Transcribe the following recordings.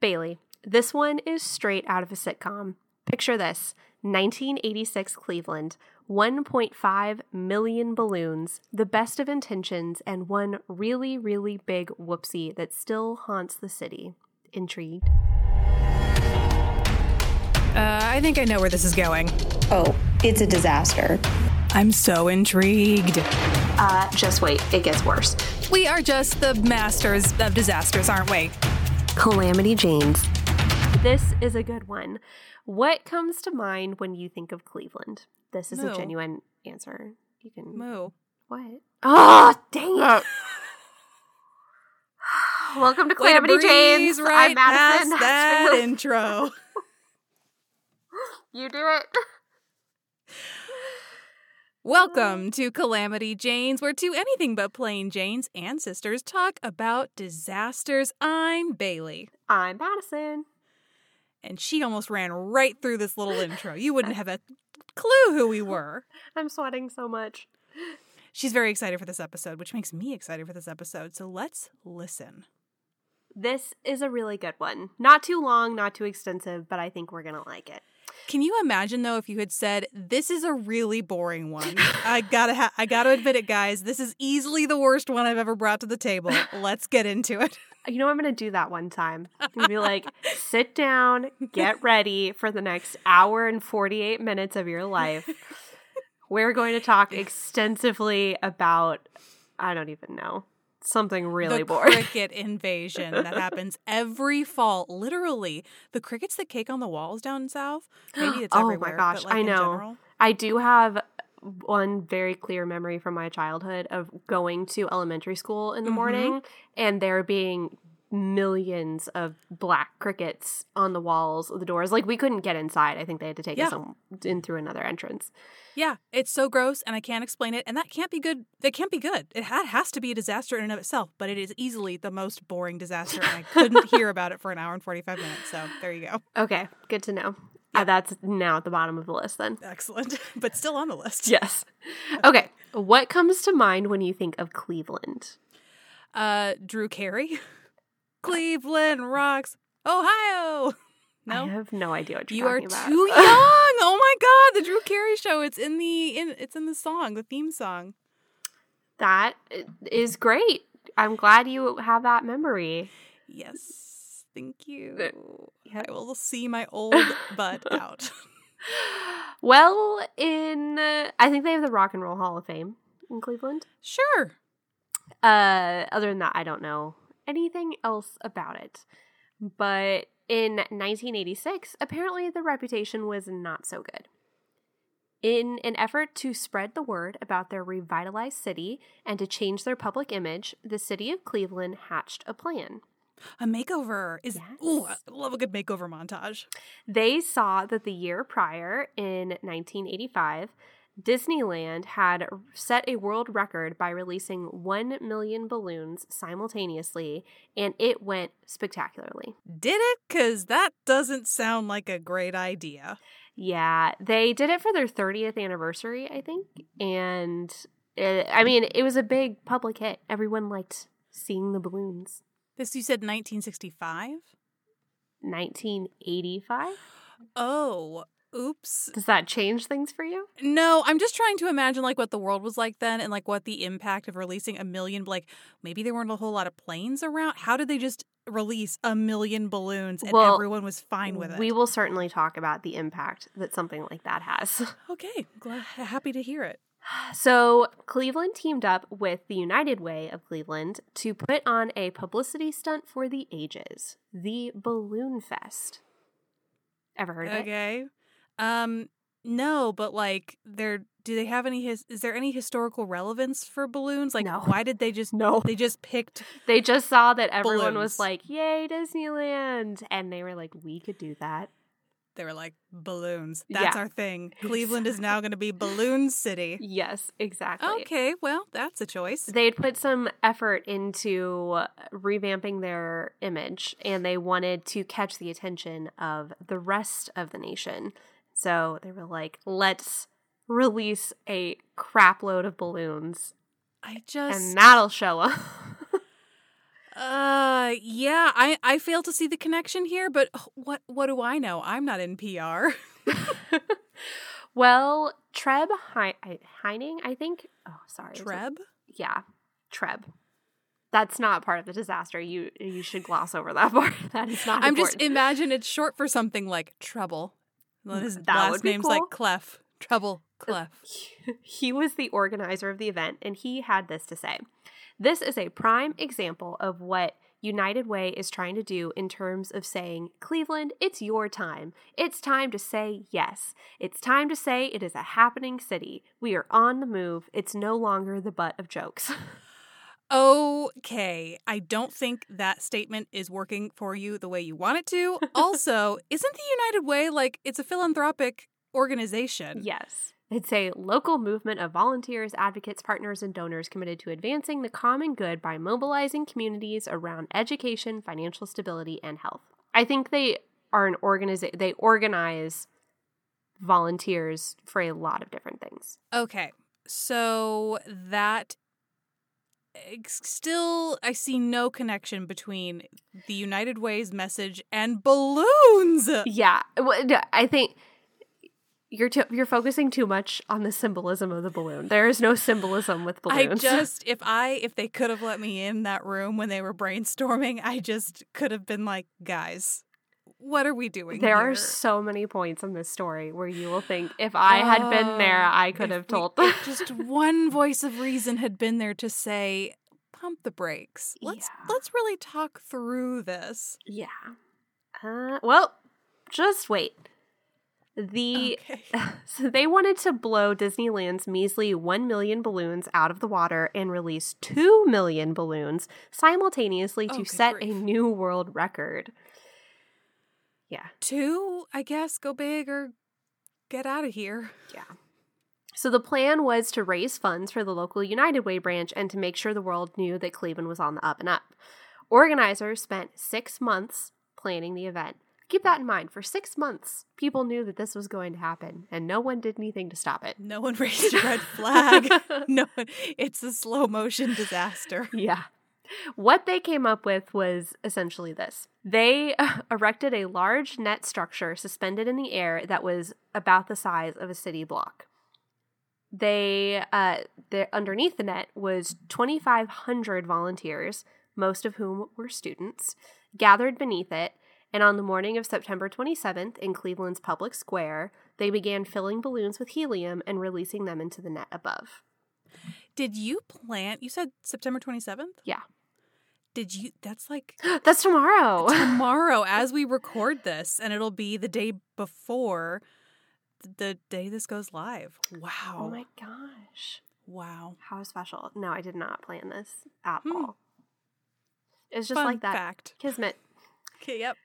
Bailey, this one is straight out of a sitcom. Picture this 1986 Cleveland, 1.5 million balloons, the best of intentions, and one really, really big whoopsie that still haunts the city. Intrigued? Uh, I think I know where this is going. Oh, it's a disaster. I'm so intrigued. Uh, just wait, it gets worse. We are just the masters of disasters, aren't we? Calamity Janes. This is a good one. What comes to mind when you think of Cleveland? This is Moo. a genuine answer. You can. Moo. What? Oh, dang it. Welcome to Way to Calamity Janes. right I'm Madison. past that intro. you do it. Welcome to Calamity Janes, where two anything but plain Janes and sisters talk about disasters. I'm Bailey. I'm Madison. And she almost ran right through this little intro. You wouldn't have a clue who we were. I'm sweating so much. She's very excited for this episode, which makes me excited for this episode. So let's listen. This is a really good one. Not too long, not too extensive, but I think we're going to like it. Can you imagine though if you had said this is a really boring one? I gotta ha- I gotta admit it, guys. This is easily the worst one I've ever brought to the table. Let's get into it. You know, I'm to do that one time. To be like, sit down, get ready for the next hour and 48 minutes of your life. We're going to talk extensively about, I don't even know, something really the boring. cricket invasion that happens every fall. Literally, the crickets that cake on the walls down south. Maybe it's Oh my gosh, like I know. general. I do have one very clear memory from my childhood of going to elementary school in the Mhm. morning and there being millions of black crickets on the walls of the doors. Like we couldn't get inside. I think they had to take us Yeah. on- in through another entrance. Yeah, it's so gross, and I can't explain it. And that can't be good. That can't be good. It ha- has to be a disaster in and of itself. But it is easily the most boring disaster, and I couldn't hear about it for an hour and forty five minutes. So there you go. Okay, good to know. Uh, that's now at the bottom of the list then. Excellent, but still on the list. Yes. Okay. What comes to mind when you think of Cleveland? Uh, Drew Carey, Cleveland rocks, Ohio. No? I have no idea what you're you're are about. too young. Oh my god, the Drew Carey show. It's in the in. It's in the song, the theme song. that is great. I'm glad you have that memory. Yes, thank you. Yep. I will see my old butt out. Well, in uh, I think they have the Rock and Roll Hall of Fame in Cleveland. Sure. Uh, other than that, I don't know anything else about it. But in 1986, apparently the reputation was not so good. In an effort to spread the word about their revitalized city and to change their public image, the city of Cleveland hatched a plan. A makeover is. Ooh, I love a good makeover montage. They saw that the year prior, in 1985, Disneyland had set a world record by releasing 1 million balloons simultaneously, and it went spectacularly. Did it? Because that doesn't sound like a great idea. Yeah, they did it for their 30th anniversary, I think. And it, I mean, it was a big public hit. Everyone liked seeing the balloons. This you said 1965? 1985? Oh, oops. Does that change things for you? No, I'm just trying to imagine like what the world was like then and like what the impact of releasing a million like maybe there weren't a whole lot of planes around. How did they just release a million balloons and Well, everyone was fine with it? We will certainly talk about the impact that something like that has. Okay, glad happy to hear it. So, Cleveland teamed up with the United Way of Cleveland to put on a publicity stunt for the ages the Balloon Fest. Ever heard of it? Okay. Um no, but like there do they have any his is there any historical relevance for balloons? Like No. why did they just No. they just picked They just saw that everyone was like, Yay, Disneyland! And they were like, We could do that. they were like balloons. That's Yeah. our thing. Cleveland is now going to be Balloon City. Yes, exactly. Okay, well, that's a choice. They'd put some effort into revamping their image and they wanted to catch the attention of the rest of the nation. So they were like, let's release a crap load of balloons I just and that'll show them. Uh, yeah, I I fail to see the connection here, but what what do I know? I'm not in PR. well, Treb Heining, I think. Oh, sorry. Treb? Yeah, Treb. That's not part of the disaster. You you should gloss over that part. That is not. I'm important. just imagine it's short for something like Treble. His That last would be name's cool. like Clef. Trouble Clef. he was the organizer of the event, and he had this to say This is a prime example of what United Way is trying to do in terms of saying, Cleveland, it's your time. It's time to say yes. It's time to say it is a happening city. We are on the move. It's no longer the butt of jokes. Okay, I don't think that statement is working for you the way you want it to. Also, isn't the United Way like it's a philanthropic organization? yes. It's a local movement of volunteers, advocates, partners, and donors committed to advancing the common good by mobilizing communities around education, financial stability, and health. I think they are an organization, they organize volunteers for a lot of different things. Okay, so that still I see no connection between the United Way's message and balloons. Yeah. I think. You're too, you're focusing too much on the symbolism of the balloon. There is no symbolism with balloons. I just if I if they could have let me in that room when they were brainstorming, I just could have been like, guys, what are we doing? There here? are so many points in this story where you will think, if I had been there, I could Oh, have we- told. if just one voice of reason had been there to say, pump the brakes. Let's Yeah. let's really talk through this. yeah. Uh, well, just wait. The Okay. so they wanted to blow Disneyland's measly 1 million balloons out of the water and release 2 million balloons simultaneously Oh, to set a new world record. Yeah. Two, I guess, go big or get out of here. Yeah. So the plan was to raise funds for the local United Way branch and to make sure the world knew that Cleveland was on the up and up. Organizers spent six months planning the event. Keep that in mind. For six months, people knew that this was going to happen, and no one did anything to stop it. No one raised a red flag. no one. It's a slow motion disaster. Yeah. What they came up with was essentially this. They erected a large net structure suspended in the air that was about the size of a city block. They, uh, the, underneath the net was 2,500 volunteers, most of whom were students, gathered beneath it. And on the morning of September 27th in Cleveland's public square, they began filling balloons with helium and releasing them into the net above. Did you plant? You said September 27th? Yeah. Did you? That's like That's tomorrow. tomorrow as we record this, and it'll be the day before the day this goes live. Wow. Oh my gosh. wow. How special. No, I did not plan this at Hmm. all. It's just Fun like that. fact. Kismet. Okay, yep.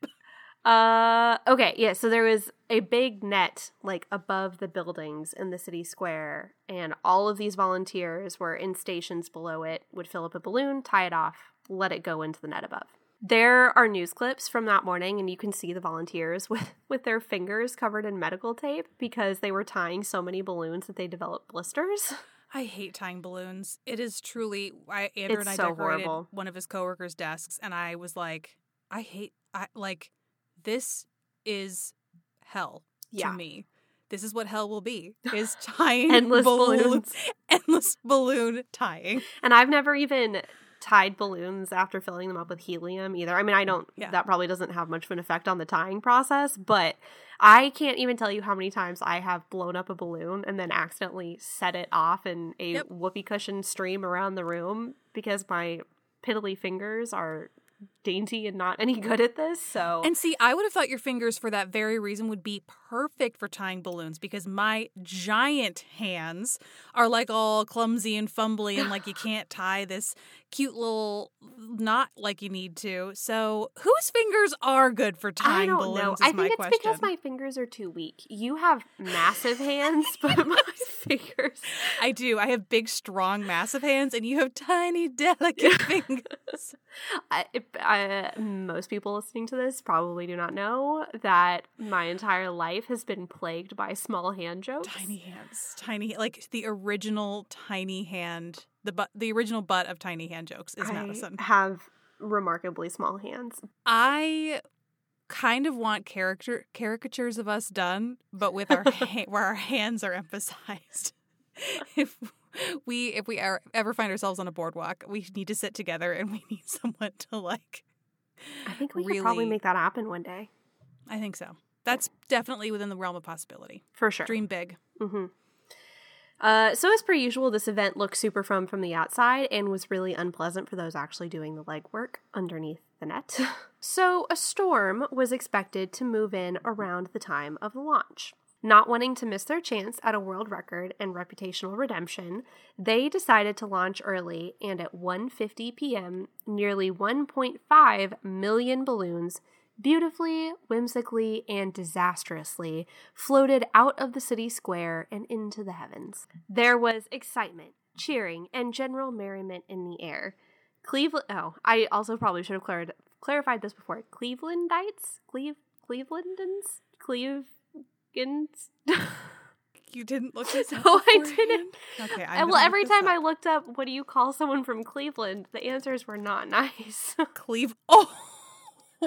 Uh okay, yeah, so there was a big net like above the buildings in the city square and all of these volunteers were in stations below it, would fill up a balloon, tie it off, let it go into the net above. There are news clips from that morning and you can see the volunteers with with their fingers covered in medical tape because they were tying so many balloons that they developed blisters. I hate tying balloons. It is truly. I Andrew It's and I so decorated horrible. one of his coworkers' desks, and I was like, I hate. I like this is hell Yeah. to me. This is what hell will be: is tying Endless balloons, balloons. endless balloon tying. And I've never even tied balloons after filling them up with helium either. I mean, I don't, Yeah. that probably doesn't have much of an effect on the tying process, but I can't even tell you how many times I have blown up a balloon and then accidentally set it off in a Yep. whoopee cushion stream around the room because my piddly fingers are dainty and not any good at this. So, And see, I would have thought your fingers, for that very reason, would be perfect for tying balloons because my giant hands are like all clumsy and fumbly, and like you can't tie this cute little knot like you need to. So, whose fingers are good for tying I tying don't balloons? know. I think it's question. because my fingers are too weak. You have massive hands, but my fingers I do. I have big, strong, massive hands, and you have tiny, delicate fingers. I, uh, most people listening to this probably do not know that my entire life has been plagued by small hand jokes. Tiny hands, tiny, like the original tiny hand, the butt, the original butt of tiny hand jokes is I Madison. have remarkably small hands. I kind of want character caricatures of us done, but with our ha- where our hands are emphasized. if we if we are, ever find ourselves on a boardwalk, we need to sit together and we need someone to like. I think we could probably make that happen one day. I think so. That's definitely within the realm of possibility. For sure. Dream big. hmm Uh, so as per usual, this event looked super fun from the outside and was really unpleasant for those actually doing the legwork underneath the net. so a storm was expected to move in around the time of the launch. Not wanting to miss their chance at a world record and reputational redemption, they decided to launch early and at 1:50 p.m., nearly 1.5 million balloons beautifully, whimsically, and disastrously floated out of the city square and into the heavens. There was excitement, cheering, and general merriment in the air. Cleveland. Oh, I also probably should have clar- clarified this before. Clevelandites, Cleve, Clevelandans, Clevegans. You didn't look this up. No, I didn't. Okay. Uh, well, every time I looked up, what do you call someone from Cleveland? The answers were not nice. Cleve. Oh,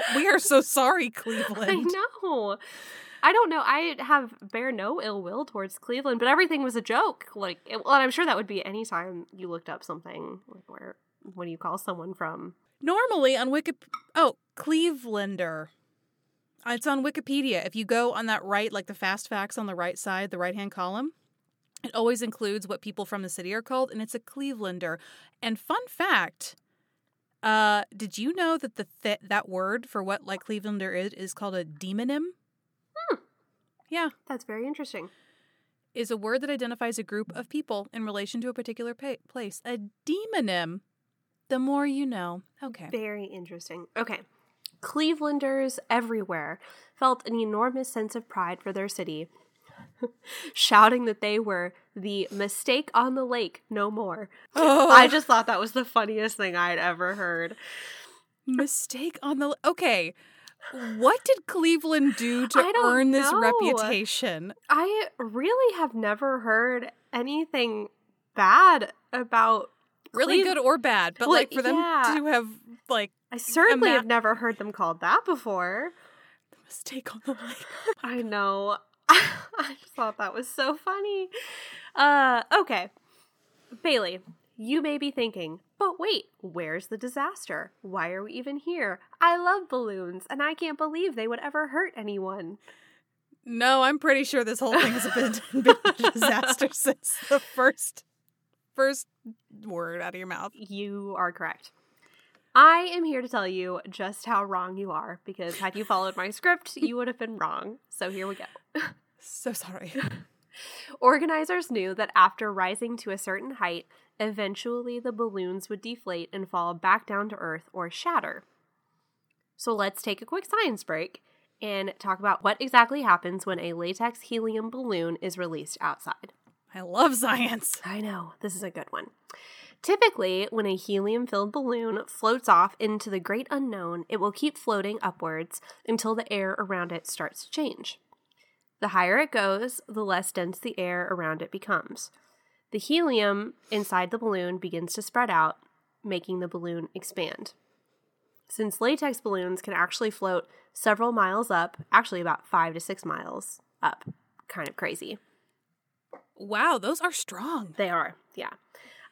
we are so sorry, Cleveland. I know. I don't know. I have bear no ill will towards Cleveland, but everything was a joke. Like, it, well, and I'm sure that would be any time you looked up something like where what do you call someone from? Normally on Wiki, oh, Clevelander. Uh, It's on Wikipedia. If you go on that right, like the fast facts on the right side, the right hand column, it always includes what people from the city are called, and it's a Clevelander. And fun fact, uh, did you know that the th- that word for what like Clevelander is is called a demonym? Hmm. Yeah, That's very interesting. is a word that identifies a group of people in relation to a particular pa- place. A demonym. The more you know. Okay. Very interesting. Okay. Clevelanders everywhere felt an enormous sense of pride for their city, shouting that they were the mistake on the lake no more. Oh. I just thought that was the funniest thing I'd ever heard. Mistake on the okay. What did Cleveland do to earn this know. reputation? I really have never heard anything bad about Really Cleve- good or bad, but Well, like for them yeah. to have like I certainly Ima- have never heard them called that before. mistake on the lake. I know. I just thought that was so funny. Uh okay. Bailey, you may be thinking, but wait, where's the disaster? Why are we even here? I love balloons, and I can't believe they would ever hurt anyone. No, I'm pretty sure this whole thing has been, been a disaster since the first first word out of your mouth. You are correct. I am here to tell you just how wrong you are because had you followed my script, you would have been wrong. So here we go. So sorry. Organizers knew that after rising to a certain height, eventually the balloons would deflate and fall back down to earth or shatter. So let's take a quick science break and talk about what exactly happens when a latex helium balloon is released outside. I love science. I know, this is a good one. Typically, when a helium filled balloon floats off into the great unknown, it will keep floating upwards until the air around it starts to change. The higher it goes, the less dense the air around it becomes. The helium inside the balloon begins to spread out, making the balloon expand. Since latex balloons can actually float several miles up, actually about five to six miles up, kind of crazy. Wow, those are strong. They are, yeah.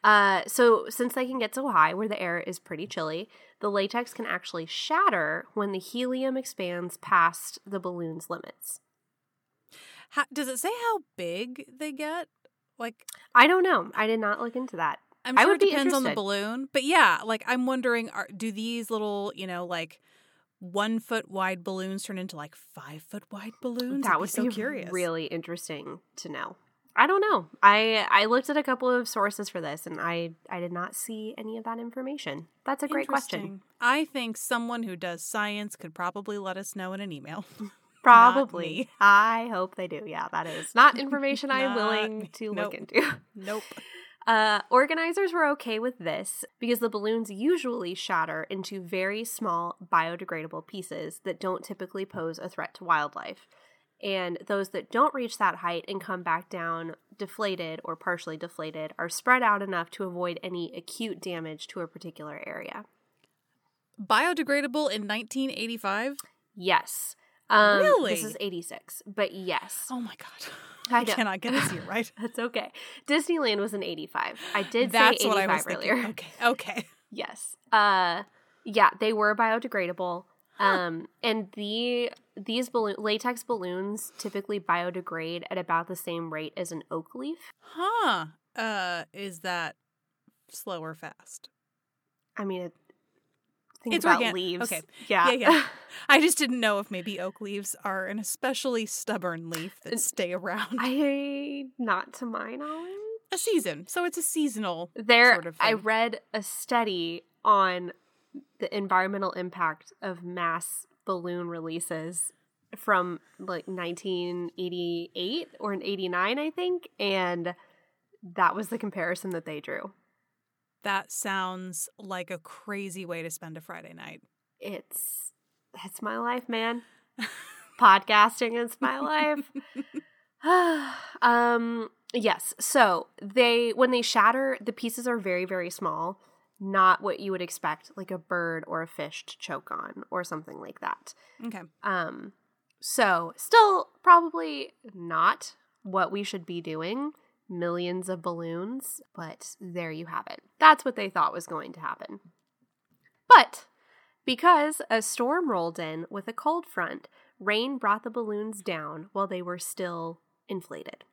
Uh, so, since they can get so high where the air is pretty chilly, the latex can actually shatter when the helium expands past the balloon's limits. How, does it say how big they get? Like I don't know. I did not look into that. I'm I sure would it depends on the balloon, but yeah, like I'm wondering, are, do these little, you know, like one foot wide balloons turn into like five foot wide balloons? that I'd be so be curious. really interesting to know. I don't know. I I looked at a couple of sources for this, and I I did not see any of that information. That's a great question. I think someone who does science could probably let us know in an email. Probably. I hope they do. Yeah, that is not information I am willing to Nope. look into. nope. Uh, organizers were okay with this because the balloons usually shatter into very small biodegradable pieces that don't typically pose a threat to wildlife. And those that don't reach that height and come back down deflated or partially deflated are spread out enough to avoid any acute damage to a particular area. Biodegradable in 1985? Yes. Um, Really? This is 86, but yes. Oh my god. I I cannot get this year right. That's okay. Disneyland was in 85. I did That's say what 85 I was earlier. thinking. Okay. Okay. Yes. Uh yeah, they were biodegradable. Um and the these balloon latex balloons typically biodegrade at about the same rate as an oak leaf. Huh. Uh is that slow or fast? I mean, it, think It's about leaves. okay. Yeah. Yeah, yeah. I just didn't know if maybe oak leaves are an especially stubborn leaf that stay around I not to my knowledge. a season. So it's a seasonal There sort of I read a study on the environmental impact of mass balloon releases from like 1988 or in 89 I think and that was the comparison that they drew. That sounds like a crazy way to spend a Friday night. It's that's my life, man. Podcasting is my life. um yes so they when they shatter the pieces are very very small not what you would expect like a bird or a fish to choke on or something like that Okay. um so still probably not what we should be doing millions of balloons but there you have it that's what they thought was going to happen but because a storm rolled in with a cold front rain brought the balloons down while they were still inflated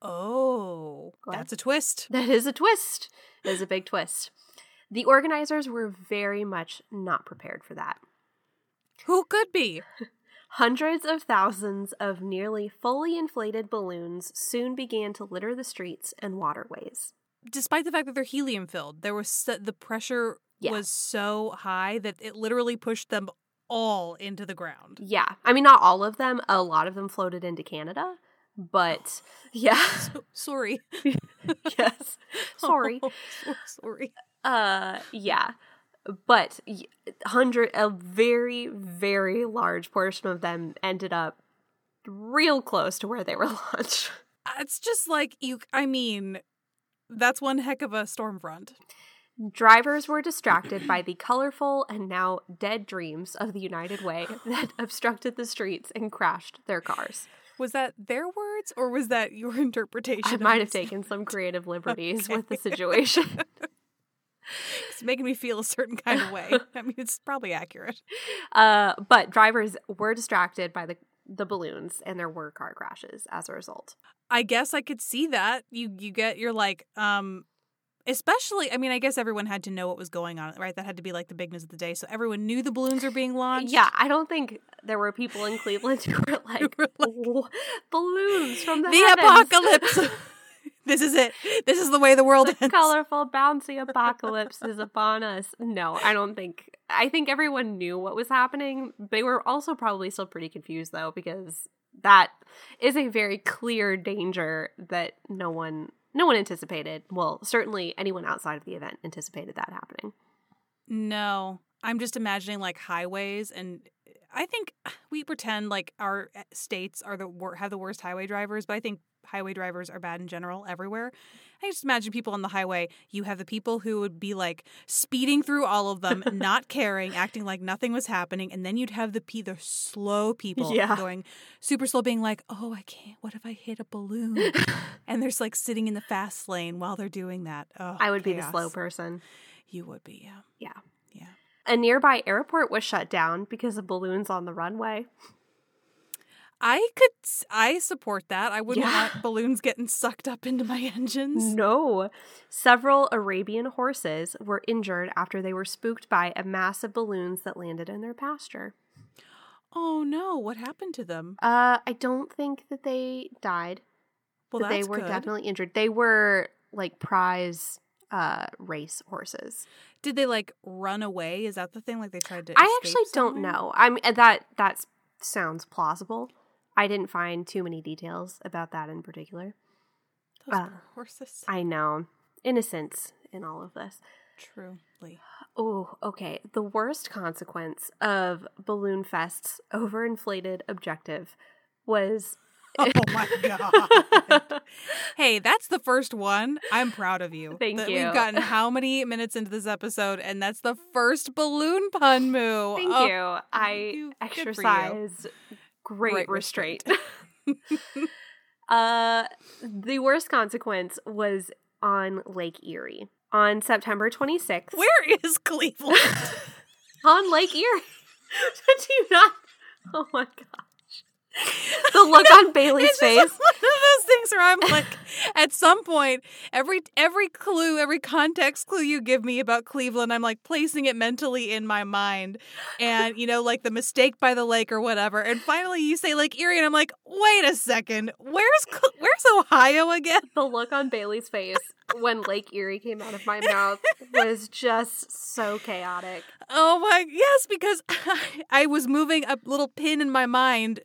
Oh, that's a twist. That is a twist. That is a big twist. The organizers were very much not prepared for that. Who could be? Hundreds of thousands of nearly fully inflated balloons soon began to litter the streets and waterways. Despite the fact that they're helium filled, there was so, the pressure Yeah. was so high that it literally pushed them all into the ground. Yeah. I mean, not all of them. A lot of them floated into Canada. But yeah. So, sorry. yes. Sorry. Oh, so sorry. Uh, yeah. But hundred, a very, very large portion of them ended up real close to where they were launched. It's just like you. I mean, that's one heck of a storm front. Drivers were distracted by the colorful and now dead dreams of the United Way that obstructed the streets and crashed their cars. Was that their words or was that your interpretation? I might have taken some creative liberties with the situation. It's making me feel a certain kind of way. I mean, it's probably accurate. Uh, but drivers were distracted by the the balloons, and there were car crashes as a result. I guess I could see that. You you get you're like um especially I mean I guess everyone had to know what was going on, right? That had to be like the big news of the day. So everyone knew the balloons were being launched. Yeah, I don't think there were people in Cleveland who were like, were like, balloons from the, The apocalypse. This is it. This is the way the world the ends. colorful, bouncy apocalypse is upon us. No, I don't think. I think everyone knew what was happening. They were also probably still pretty confused though, because that is a very clear danger that no one no one anticipated. Well, certainly anyone outside of the event anticipated that happening. No. I'm just imagining like highways and I think we pretend like our eh, states are the wor- have the worst highway drivers, but I think highway drivers are bad in general everywhere. I just imagine people on the highway. You have the people who would be like speeding through all of them, not caring, acting like nothing was happening, and then you'd have the pe- the slow people Yeah. going super slow, being like, "Oh, I can't. What if I hit a balloon?" and there's like sitting in the fast lane while they're doing that. Oh, I would be the slow person. You would be, yeah, Yeah. yeah. A nearby airport was shut down because of balloons on the runway. I could, I support that. I wouldn't Yeah. want balloons getting sucked up into my engines. No. Several Arabian horses were injured after they were spooked by a mass of balloons that landed in their pasture. Oh no, what happened to them? Uh, I don't think that they died. Well, but they were good. definitely injured. They were like prize uh race horses. Did they like run away? Is that the thing? Like they tried to? I actually don't know. I mean that that sounds plausible. I didn't find too many details about that in particular. Those Uh, horses. I know innocence in all of this. Truly. Oh, okay. The worst consequence of Balloon Fest's overinflated objective was Oh my god. hey, that's the first one. I'm proud of you. Thank That you. We've gotten how many minutes into this episode, and that's the first balloon pun moo. Thank Oh, you. I you- good you. exercised great, Great restraint. restraint. uh, the worst consequence was on Lake Erie on September 26th. Where is Cleveland? on Lake Erie. Do you not? Oh my gosh. The look on Bailey's face. one of those things where I'm like, at some point, every every clue, every context clue you give me about Cleveland, I'm like placing it mentally in my mind, and you know, like the mistake by the lake or whatever. And finally, you say like Erie, and I'm like, wait a second, where's where's Ohio again? The look on Bailey's face when Lake Erie came out of my mouth was just so chaotic. Oh my, yes, because I, I was moving a little pin in my mind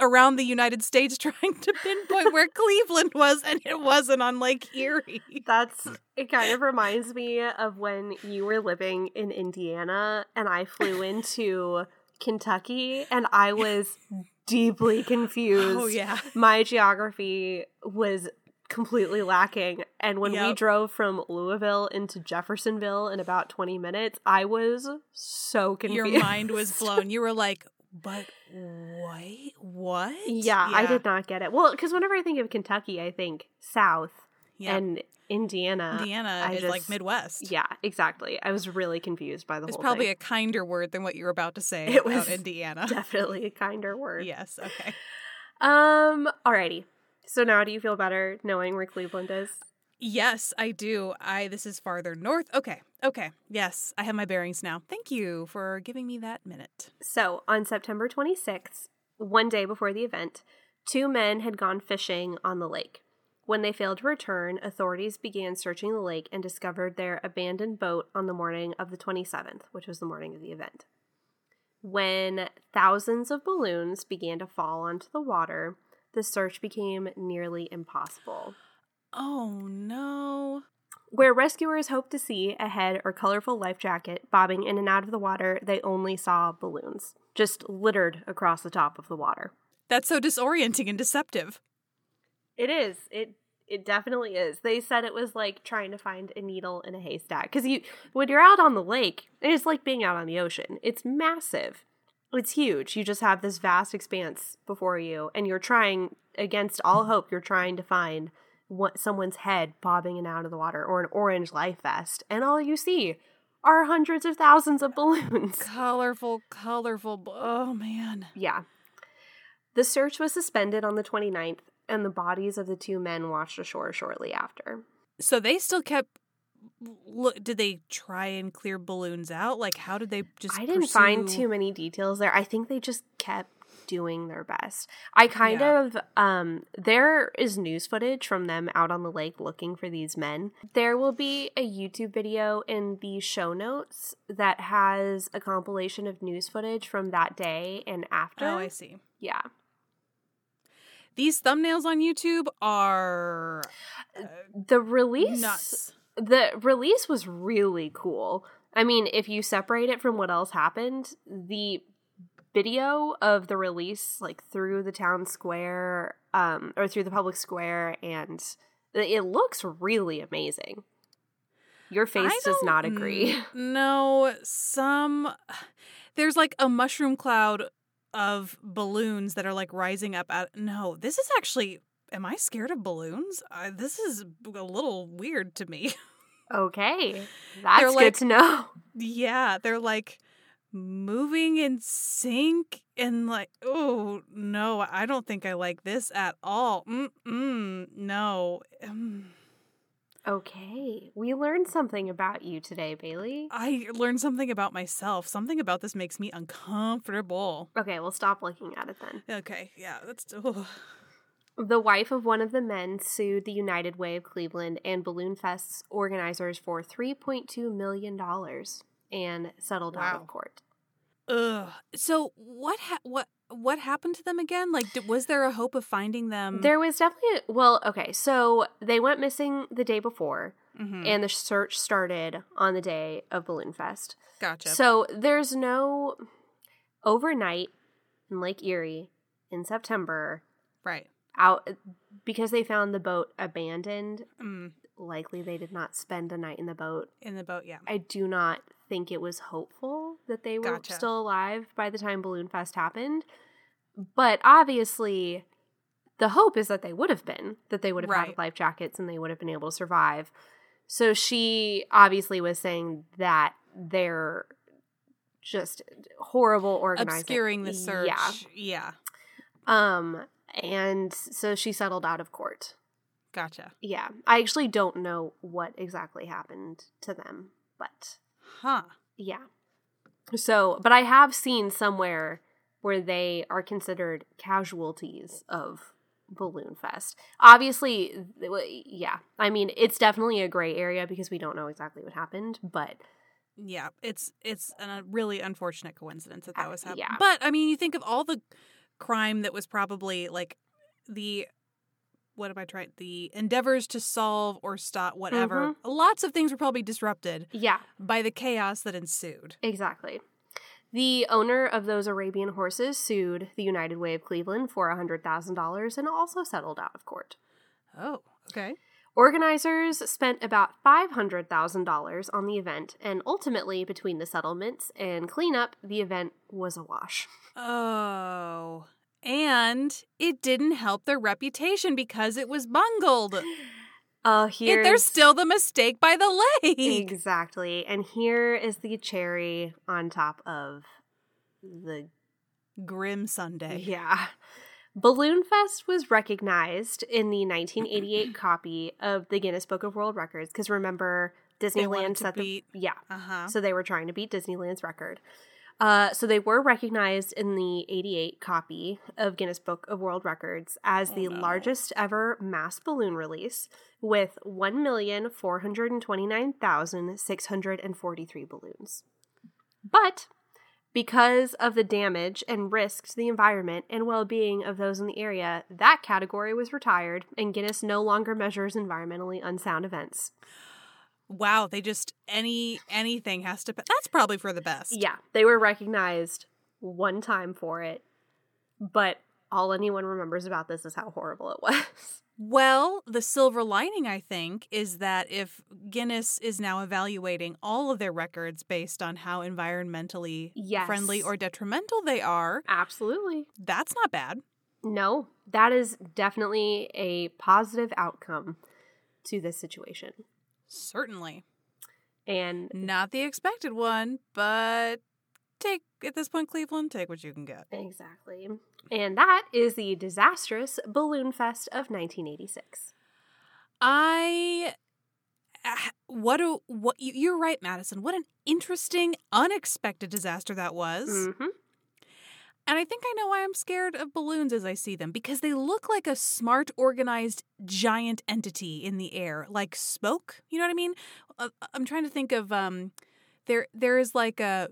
around the United States trying to pinpoint where Cleveland was, and it wasn't on Lake Erie. That's it kind of reminds me of when you were living in Indiana and I flew into Kentucky and I was deeply oh, confused. Oh yeah. My geography was completely lacking and when we drove from Louisville into Jeffersonville in about 20 minutes, I was so confused. Your mind was blown. You were like, but wait, what? Yeah, I did not get it. Well, because whenever I think of Kentucky, I think South Yeah. and Indiana. Indiana I is like Midwest. Yeah, exactly. I was really confused by the It's whole It's probably thing. a kinder word than what you were about to say It about was Indiana. Definitely a kinder word. yes, okay. Um. Alrighty. So now, do you feel better knowing where Cleveland is? Yes, I do. I this is farther north. Okay. Okay. Yes, I have my bearings now. Thank you for giving me that minute. So on September 26th, one day before the event, two men had gone fishing on the lake. When they failed to return, authorities began searching the lake and discovered their abandoned boat on the morning of the 27th, which was the morning of the event. When thousands of balloons began to fall onto the water, the search became nearly impossible. Oh no. Where rescuers hoped to see a head or colorful life jacket bobbing in and out of the water, they only saw balloons, just littered across the top of the water. That's so disorienting and deceptive. It is. It it definitely is. They said it was like trying to find a needle in a haystack cuz you when you're out on the lake, it's like being out on the ocean. It's massive. It's huge. You just have this vast expanse before you and you're trying against all hope you're trying to find what someone's head bobbing in and out of the water or an orange life vest and all you see are hundreds of thousands of balloons. Colorful, colorful. Oh man. Yeah. The search was suspended on the 29th, and the bodies of the two men washed ashore shortly after. So they still kept. Look, did they try and clear balloons out? Like, how did they just? I didn't find too many details there. I think they just kept doing their best. I kind Yeah. of um there is news footage from them out on the lake looking for these men. There will be a YouTube video in the show notes that has a compilation of news footage from that day and after. Oh, I see. yeah. These thumbnails on YouTube are uh, The release nuts. the release was really cool. I mean, if you separate it from what else happened, the video of the release, like through the town square, um, or through the public square, and it looks really amazing. Your face does don't agree. kn- No, some there's like a mushroom cloud of balloons that are like rising up out. No, this is actually. Am I scared of balloons? Uh, this is a little weird to me. Okay, that's They're good like- to know. yeah, they're like moving in sync and like, oh no, I don't think I like this at all. Mm-mm, no. Mm. Okay, we learned something about you today, Bailey. I learned something about myself. Something about this makes me uncomfortable. Okay, we'll stop looking at it then. Okay, yeah, that's. ugh. The wife of one of the men sued the United Way of Cleveland and Balloon Fest's organizers for $3.2 million and settled out of court. Ugh. So what? Ha- what? What happened to them again? Like, d- was there a hope of finding them? There was definitely, well, okay, so they went missing the day before, Mhm. and the search started on the day of Balloon Fest. Gotcha. So there's no overnight in Lake Erie in September. right. out because they found the boat abandoned. Mm, Likely they did not spend a night in the boat. in the boat, yeah. I do not think it was hopeful that they were Gotcha. still alive by the time Balloon Fest happened. But obviously, the hope is that they would have been, that they would have Right. had life jackets and they would have been able to survive. So she obviously was saying that they're just horrible organizing. Obscuring the search. Yeah. Yeah. Um, and so she settled out of court. Gotcha. Yeah. I actually don't know what exactly happened to them, but Huh. yeah. So, but I have seen somewhere where they are considered casualties of Balloon Fest. Obviously, yeah. I mean, it's definitely a gray area because we don't know exactly what happened, but Yeah, it's it's a really unfortunate coincidence that that Uh, was happening. yeah. But I mean, you think of all the crime that was probably like the what am I trying? The endeavors to solve or stop whatever. Mm-hmm. Lots of things were probably disrupted yeah, by the chaos that ensued. exactly. The owner of those Arabian horses sued the United Way of Cleveland for $100,000 and also settled out of court. Oh, okay. Organizers spent about $500,000 on the event, and ultimately, between the settlements and cleanup, the event was a wash. Oh. And it didn't help their reputation because it was bungled. Oh, Yet here's there's still the mistake by the lake. exactly, and here is the cherry on top of the Grim sundae. yeah. Balloon Fest was recognized in the 1988 copy of the Guinness Book of World Records because remember Disneyland set beat- the yeah Uh huh. So they were trying to beat Disneyland's record. Uh, so they were recognized in the 88 copy of Guinness Book of World Records as the Oh, no. largest ever mass balloon release with 1,429,643 balloons. But because of the damage and risk to the environment and well being of those in the area, that category was retired and Guinness no longer measures environmentally unsound events. Wow, they just any anything has to. That's probably for the best. Yeah, they were recognized one time for it, but all anyone remembers about this is how horrible it was. Well, the silver lining, I think, is that if Guinness is now evaluating all of their records based on how environmentally Yes. friendly or detrimental they are, Absolutely. that's not bad. No, that is definitely a positive outcome to this situation. Certainly. And Not the expected one, but take, at this point, Cleveland, take what you can get. exactly. And that is the disastrous Balloon Fest of 1986. I. What a what you- you're right, Madison. What an interesting, unexpected disaster that was. Mm-hmm. And I think I know why I'm scared of balloons as I see them because they look like a smart, organized, giant entity in the air, like smoke. You know what I mean? Uh, I'm trying to think of um, there. There is like a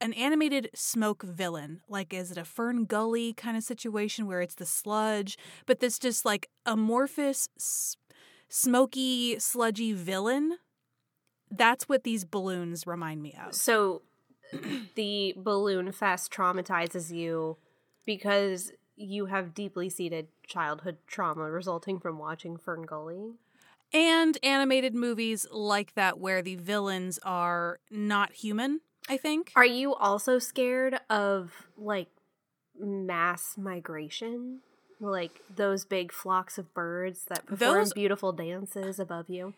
an animated smoke villain. Like, is it a Fern Gully kind of situation where it's the sludge, but this just like amorphous, smoky, sludgy villain? That's what these balloons remind me of. So the Balloon Fest traumatizes you because you have deeply seated childhood trauma resulting from watching Fern Gully. and animated movies like that where the villains are not human i think Are you also scared of like mass migration? Like those big flocks of birds that perform Those- beautiful dances above you?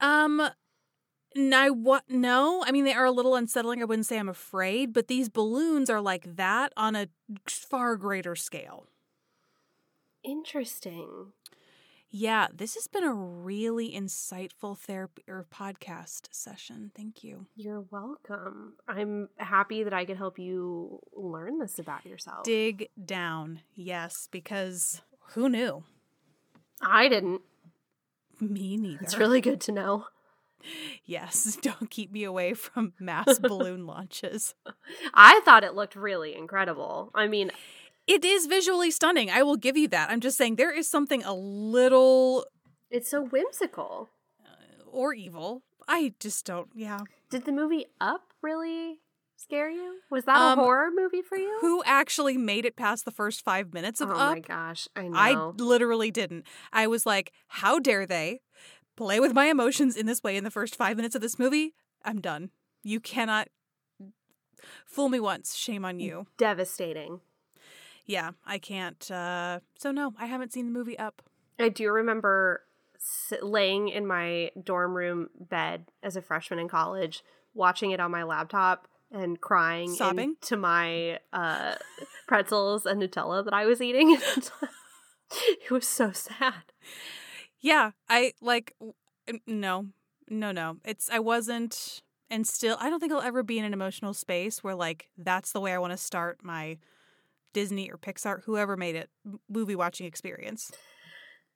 um no what no i mean they are a little unsettling i wouldn't say i'm afraid but these balloons are like that on a far greater scale Interesting. yeah this has been a really insightful therapy or podcast session thank you You're welcome. I'm happy that I could help you learn this about yourself. dig down yes because who knew I didn't. me neither It's really good to know. yes don't keep me away from mass balloon launches I thought it looked really incredible. I mean, It is visually stunning. I will give you that. I'm just saying there is something a little it's so whimsical. uh, or evil. I just don't. Yeah. Did the movie Up really scare you? Was that Um, a horror movie for you? Who actually made it past the first five minutes of oh Up? Oh my gosh, I know. I literally didn't. I was like, how dare they play with my emotions in this way in the first five minutes of this movie? I'm done. You cannot fool me once. Shame on you. Devastating. Yeah, I can't. Uh, so, no, I haven't seen the movie Up. I do remember laying in my dorm room bed as a freshman in college, watching it on my laptop and crying Sobbing? to my uh, pretzels and Nutella that I was eating. it was so sad. Yeah, I like, um, no, no, no. It's, I wasn't, and still, I don't think I'll ever be in an emotional space where, like, that's the way I want to start my Disney or Pixar, whoever made it, movie watching experience.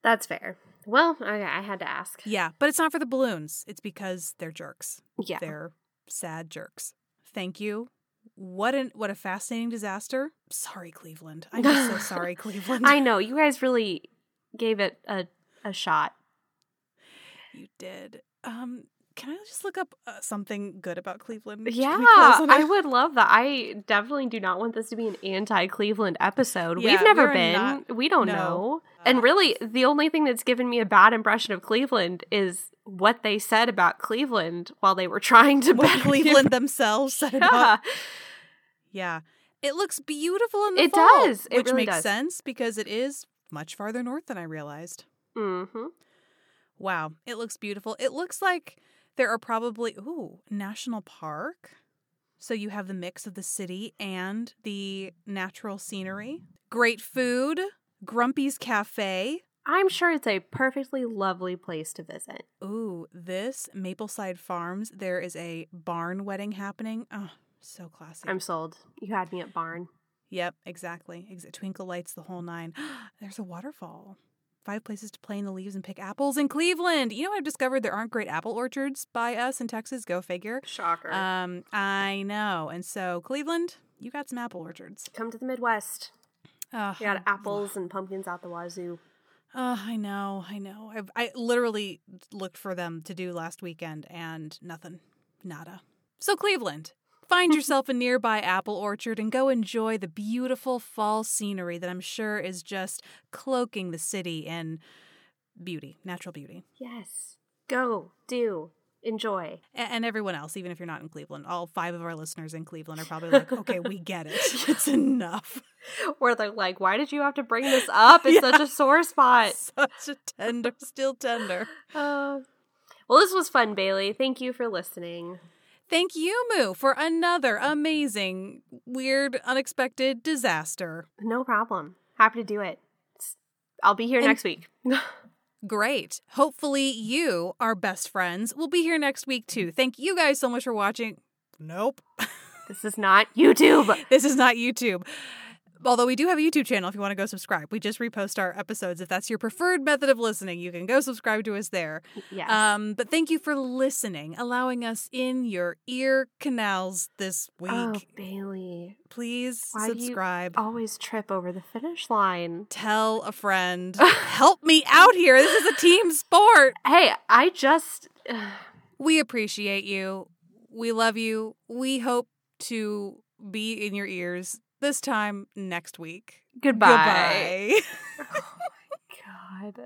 That's fair. Well, I, I had to ask. Yeah, but it's not for the balloons. It's because they're jerks. Yeah. They're sad jerks. Thank you. What an what a fascinating disaster. Sorry, Cleveland. I'm so sorry, Cleveland. I know. You guys really gave it a, a shot. you did. Um, can I just look up uh, something good about Cleveland? Yeah, I would love that. I definitely do not want this to be an anti-Cleveland episode. Yeah, We've never been. not- we don't no. know. Uh, and really, the only thing that's given me a bad impression of Cleveland is what they said about Cleveland while they were trying to What Cleveland themselves said Yeah. about Yeah. It looks beautiful in the It fall, does. It which really makes does. sense because it is much farther north than I realized. Mm-hmm. Wow, it looks beautiful. It looks like there are probably ooh, national park. So you have the mix of the city and the natural scenery. Great food, Grumpy's Cafe. I'm sure it's a perfectly lovely place to visit. Ooh, this Mapleside Farms, there is a barn wedding happening. Oh, so classy. I'm sold. You had me at barn. Yep, exactly. Ex- twinkle lights, the whole nine. There's a waterfall. Five places to play in the leaves and pick apples in Cleveland. You know, I've discovered there aren't great apple orchards by us in Texas. Go figure. Shocker. Um, I know. And so, Cleveland, you got some apple orchards. Come to the Midwest. Oh, We got apples and pumpkins out the wazoo. Oh, I know. I know. I've, I literally looked for them to do last weekend and nothing. Nada. So, Cleveland, find yourself a nearby apple orchard and go enjoy the beautiful fall scenery that I'm sure is just cloaking the city in beauty, natural beauty. Yes. Go. Do. Enjoy. And everyone else, even if you're not in Cleveland, all five of our listeners in Cleveland are probably like, okay, we get it. It's enough. Where they're like, why did you have to bring this up? It's such a sore spot. Such a tender, still tender. Uh, well, this was fun, Bailey. Thank you for listening. Thank you, Moo, for another amazing, weird, unexpected disaster. No problem. Happy to do it. I'll be here And- next week. Great. Hopefully, you, our best friends, will be here next week too. Thank you guys so much for watching. Nope. this is not YouTube. This is not YouTube. Although we do have a YouTube channel if you want to go subscribe. We just repost our episodes. If that's your preferred method of listening, you can go subscribe to us there. Yes. Um, but thank you for listening, allowing us in your ear canals this week. oh, Bailey. Please Why subscribe. Always trip over the finish line. Tell a friend. Help me out here. This is a team sport. Hey, I just. We appreciate you. We love you. We hope to be in your ears this time next week. Goodbye. Goodbye.